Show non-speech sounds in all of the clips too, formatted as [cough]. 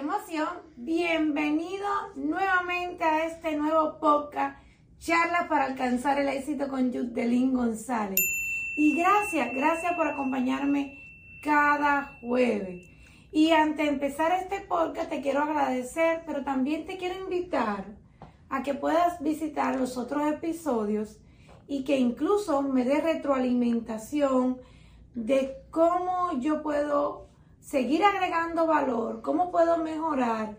emoción! Bienvenido nuevamente a este nuevo podcast, Charla para alcanzar el éxito con Yudelín González. Y gracias, gracias por acompañarme cada jueves. Y antes de empezar este podcast te quiero agradecer, pero también te quiero invitar a que puedas visitar los otros episodios y que incluso me dé retroalimentación de cómo yo puedo seguir agregando valor, cómo puedo mejorar,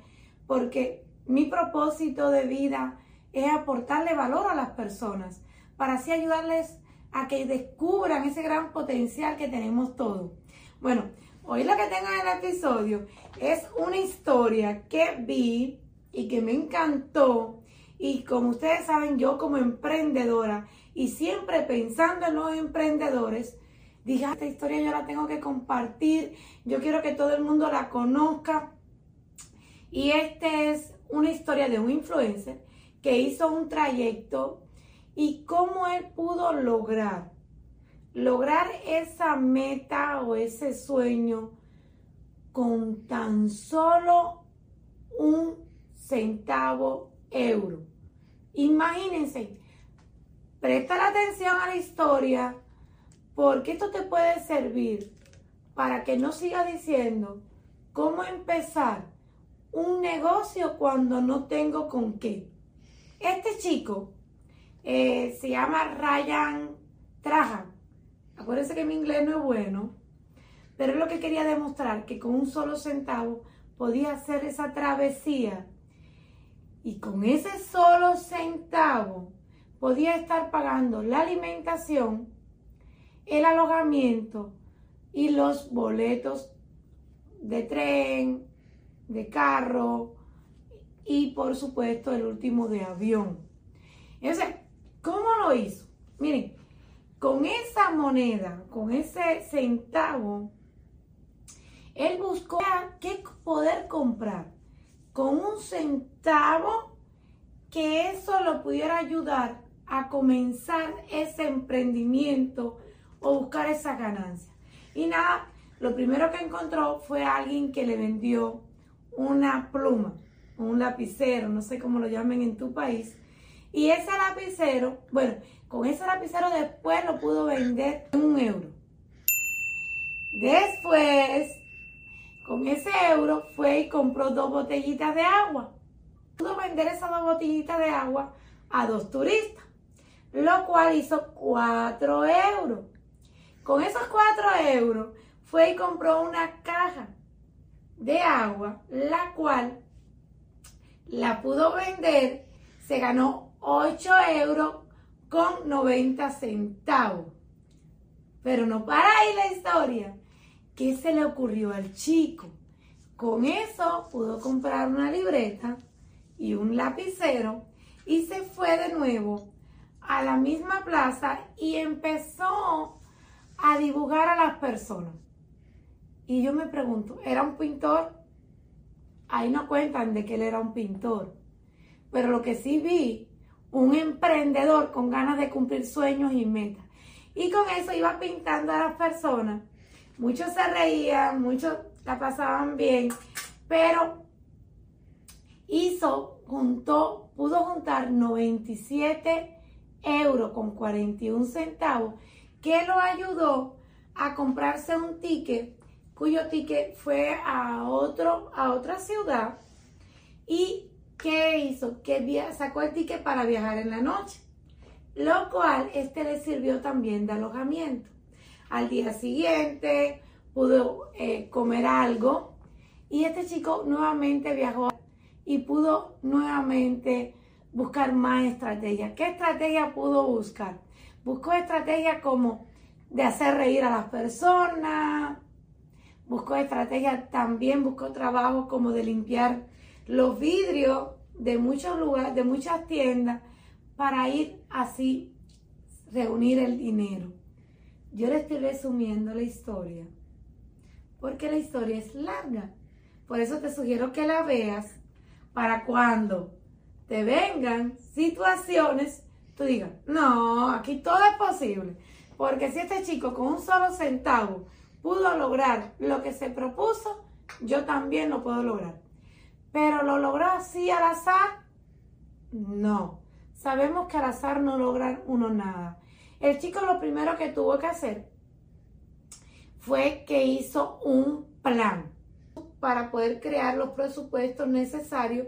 porque mi propósito de vida es aportarle valor a las personas para así ayudarles a que descubran ese gran potencial que tenemos todos. Bueno, hoy lo que tengo en el episodio es una historia que vi y que me encantó. Y como ustedes saben, yo como emprendedora y siempre pensando en los emprendedores, dije, ah, esta historia yo la tengo que compartir, yo quiero que todo el mundo la conozca. Y esta es una historia de un influencer que hizo un trayecto y cómo él pudo lograr, lograr esa meta o ese sueño con tan solo un centavo euro. Imagínense, presta la atención a la historia porque esto te puede servir para que no siga diciendo cómo empezar un negocio cuando no tengo con qué. Este chico eh, se llama Ryan Trajan. Acuérdense que mi inglés no es bueno, pero es lo que quería demostrar, que con un solo centavo podía hacer esa travesía y con ese solo centavo podía estar pagando la alimentación, el alojamiento y los boletos de tren, de carro y por supuesto el último de avión. Entonces, ¿cómo lo hizo? Miren, con esa moneda, con ese centavo, él buscó qué poder comprar con un centavo que eso lo pudiera ayudar a comenzar ese emprendimiento o buscar esa ganancia. Y nada, lo primero que encontró fue alguien que le vendió una pluma, un lapicero, no sé cómo lo llamen en tu país. Y ese lapicero, bueno, con ese lapicero después lo pudo vender en un euro. Después, con ese euro fue y compró dos botellitas de agua. Pudo vender esas dos botellitas de agua a dos turistas, lo cual hizo cuatro euros. Con esos 4 euros fue y compró una caja de agua, la cual la pudo vender, se ganó 8 euros con 90 centavos. Pero no para ahí la historia. ¿Qué se le ocurrió al chico? Con eso pudo comprar una libreta y un lapicero y se fue de nuevo a la misma plaza y empezó a dibujar a las personas. Y yo me pregunto, ¿era un pintor? Ahí no cuentan de que él era un pintor. Pero lo que sí vi, un emprendedor con ganas de cumplir sueños y metas. Y con eso iba pintando a las personas. Muchos se reían, muchos la pasaban bien, pero hizo, juntó, pudo juntar 97 euros con 41 centavos que lo ayudó a comprarse un ticket cuyo ticket fue a, otro, a otra ciudad y ¿qué hizo? Que sacó el ticket para viajar en la noche, lo cual este le sirvió también de alojamiento. Al día siguiente pudo eh, comer algo y este chico nuevamente viajó y pudo nuevamente buscar más estrategias. ¿Qué estrategia pudo buscar? Buscó estrategias como de hacer reír a las personas, buscó estrategias también, buscó trabajo como de limpiar los vidrios de muchos lugares, de muchas tiendas, para ir así reunir el dinero. Yo le estoy resumiendo la historia, porque la historia es larga. Por eso te sugiero que la veas para cuando te vengan situaciones tú digas, no, aquí todo es posible. Porque si este chico con un solo centavo pudo lograr lo que se propuso, yo también lo puedo lograr. Pero lo logró así al azar. No. Sabemos que al azar no logran uno nada. El chico lo primero que tuvo que hacer fue que hizo un plan para poder crear los presupuestos necesarios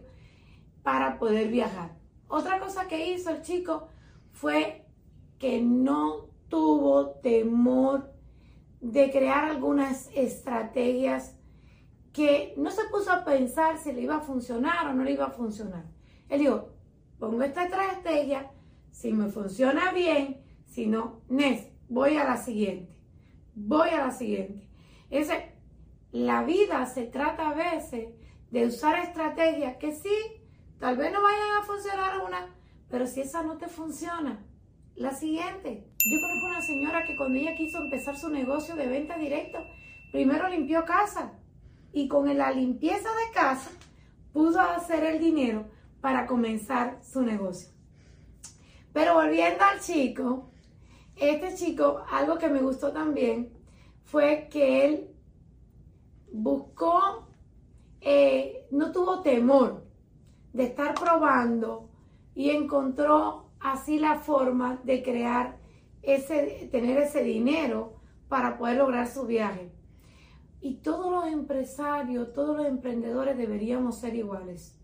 para poder viajar. Otra cosa que hizo el chico fue que no tuvo temor de crear algunas estrategias que no se puso a pensar si le iba a funcionar o no le iba a funcionar. Él dijo, pongo esta estrategia, si me funciona bien, si no, Nes, voy a la siguiente, voy a la siguiente. La vida se trata a veces de usar estrategias que sí, tal vez no vayan a funcionar una, pero si esa no te funciona, la siguiente. Yo conozco una señora que cuando ella quiso empezar su negocio de venta directa, primero limpió casa y con la limpieza de casa pudo hacer el dinero para comenzar su negocio. Pero volviendo al chico, este chico, algo que me gustó también fue que él buscó, eh, no tuvo temor de estar probando y encontró así la forma de crear ese, tener ese dinero para poder lograr su viaje. Y todos los empresarios, todos los emprendedores deberíamos ser iguales.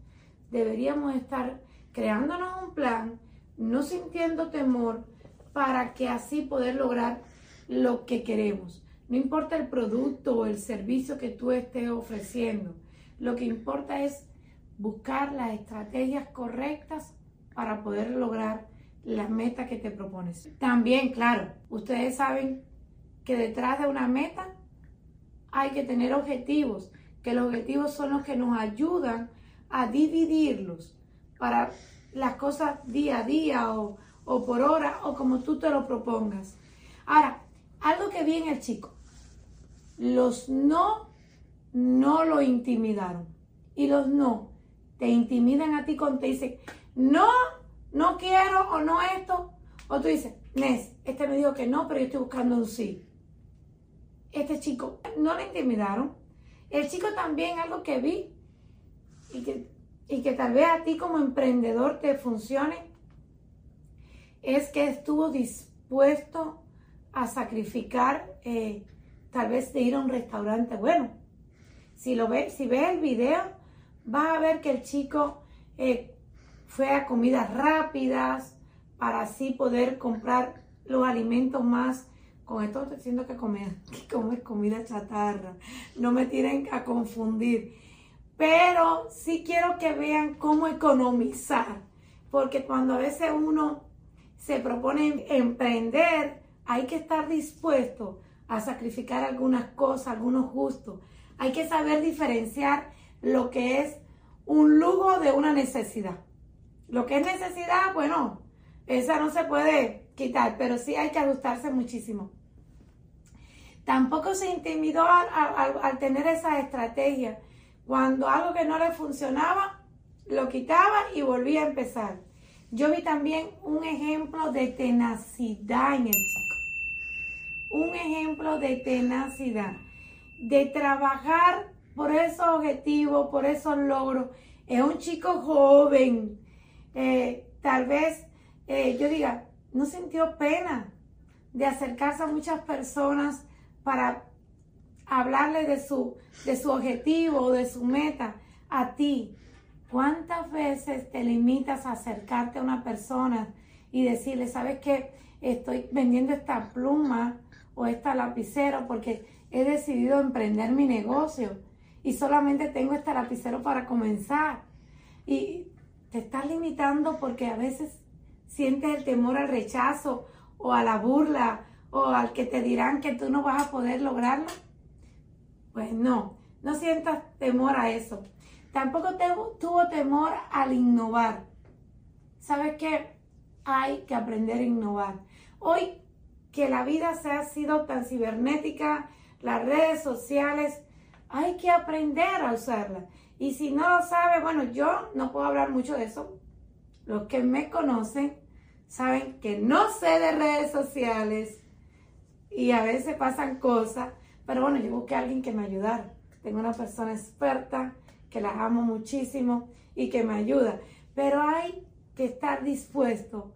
Deberíamos estar creándonos un plan, no sintiendo temor, para que así poder lograr lo que queremos. No importa el producto o el servicio que tú estés ofreciendo, lo que importa es buscar las estrategias correctas para poder lograr las metas que te propones. También, claro, ustedes saben que detrás de una meta hay que tener objetivos, que los objetivos son los que nos ayudan a dividirlos para las cosas día a día o, o por hora o como tú te lo propongas. Ahora, algo que vi en el chico, los no no lo intimidaron y los no te intimidan a ti cuando te dicen no no quiero o no esto. O tú dices, Nes, este me dijo que no, pero yo estoy buscando un sí. Este chico, no le intimidaron. El chico también, algo que vi y que, y que tal vez a ti como emprendedor te funcione, es que estuvo dispuesto a sacrificar, eh, tal vez de ir a un restaurante bueno. Si, lo ve, si ves el video, vas a ver que el chico eh, fue a comidas rápidas para así poder comprar los alimentos más. Con esto estoy diciendo que comer, [laughs] que comer comida chatarra. No me tienen a confundir. Pero sí quiero que vean cómo economizar. Porque cuando a veces uno se propone emprender, hay que estar dispuesto a sacrificar algunas cosas, algunos gustos. Hay que saber diferenciar lo que es un lujo de una necesidad. Lo que es necesidad, bueno, esa no se puede quitar, pero sí hay que ajustarse muchísimo. Tampoco se intimidó al, tener esa estrategia. Cuando algo que no le funcionaba, lo quitaba y volvía a empezar. Yo vi también un ejemplo de tenacidad en el chico. Un ejemplo de tenacidad, de trabajar por esos objetivos, por esos logros. Es un chico joven, eh, tal vez eh, yo diga, no sintió pena de acercarse a muchas personas para hablarle de su, de su objetivo de su meta a ti. ¿Cuántas veces te limitas a acercarte a una persona y decirle, sabes que estoy vendiendo esta pluma o esta lapicero porque he decidido emprender mi negocio y solamente tengo este lapicero para comenzar? Y te estás limitando porque a veces sientes el temor al rechazo o a la burla o al que te dirán que tú no vas a poder lograrlo. Pues no, no sientas temor a eso. Tampoco tuvo temor al innovar. ¿Sabes qué? Hay que aprender a innovar. Hoy que la vida se ha sido tan cibernética, las redes sociales, hay que aprender a usarla. Y si no lo sabe, bueno, yo no puedo hablar mucho de eso. Los que me conocen saben que no sé de redes sociales y a veces pasan cosas, pero bueno, yo busqué a alguien que me ayudara. Tengo una persona experta que las amo muchísimo y que me ayuda. Pero hay que estar dispuesto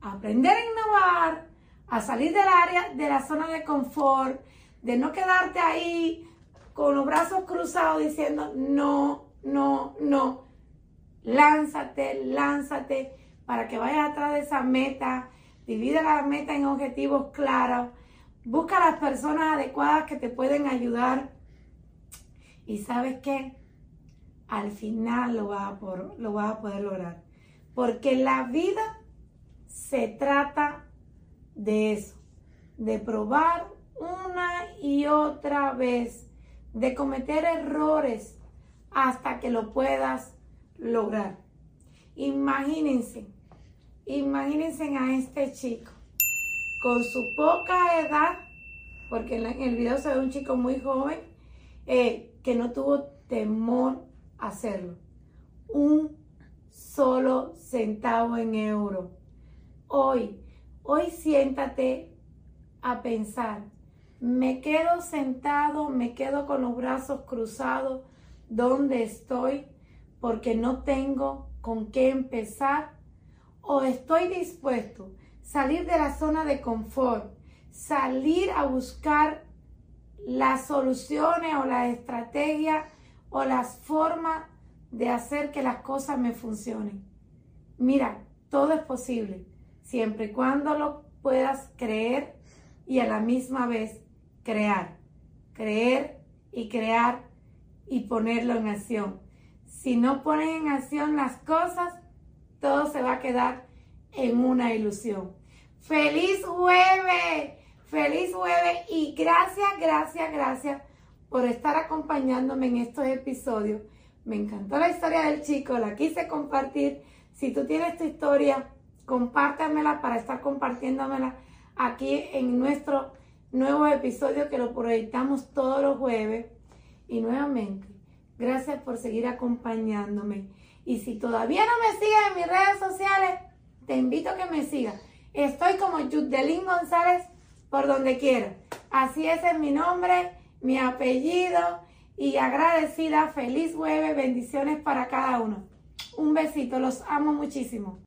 a aprender a innovar, a salir del área, de la zona de confort, de no quedarte ahí con los brazos cruzados diciendo no, no, no. Lánzate, lánzate para que vayas atrás de esa meta. Divide la meta en objetivos claros. Busca las personas adecuadas que te pueden ayudar. Y sabes qué? Al final lo vas a, lo vas a poder lograr. Porque la vida se trata de eso. De probar una y otra vez. De cometer errores hasta que lo puedas lograr. Imagínense Imagínense a este chico con su poca edad, porque en el video se ve un chico muy joven, eh, que no tuvo temor a hacerlo. Un solo centavo en euro. Hoy, hoy siéntate a pensar. Me quedo sentado, me quedo con los brazos cruzados donde estoy porque no tengo con qué empezar o estoy dispuesto a salir de la zona de confort, salir a buscar las soluciones o la estrategia o las formas de hacer que las cosas me funcionen. Mira, todo es posible, siempre y cuando lo puedas creer y a la misma vez crear. Creer y crear y ponerlo en acción. Si no pones en acción las cosas, todo se va a quedar en una ilusión. Feliz jueves, feliz jueves y gracias, gracias, gracias por estar acompañándome en estos episodios. Me encantó la historia del chico, la quise compartir. Si tú tienes tu historia, compártamela para estar compartiéndomela aquí en nuestro nuevo episodio que lo proyectamos todos los jueves. Y nuevamente, gracias por seguir acompañándome. Y si todavía no me sigues en mis redes sociales, te invito a que me sigas. Estoy como Yudelín González por donde quiera. Así es, es mi nombre, mi apellido y agradecida. Feliz jueves, bendiciones para cada uno. Un besito, los amo muchísimo.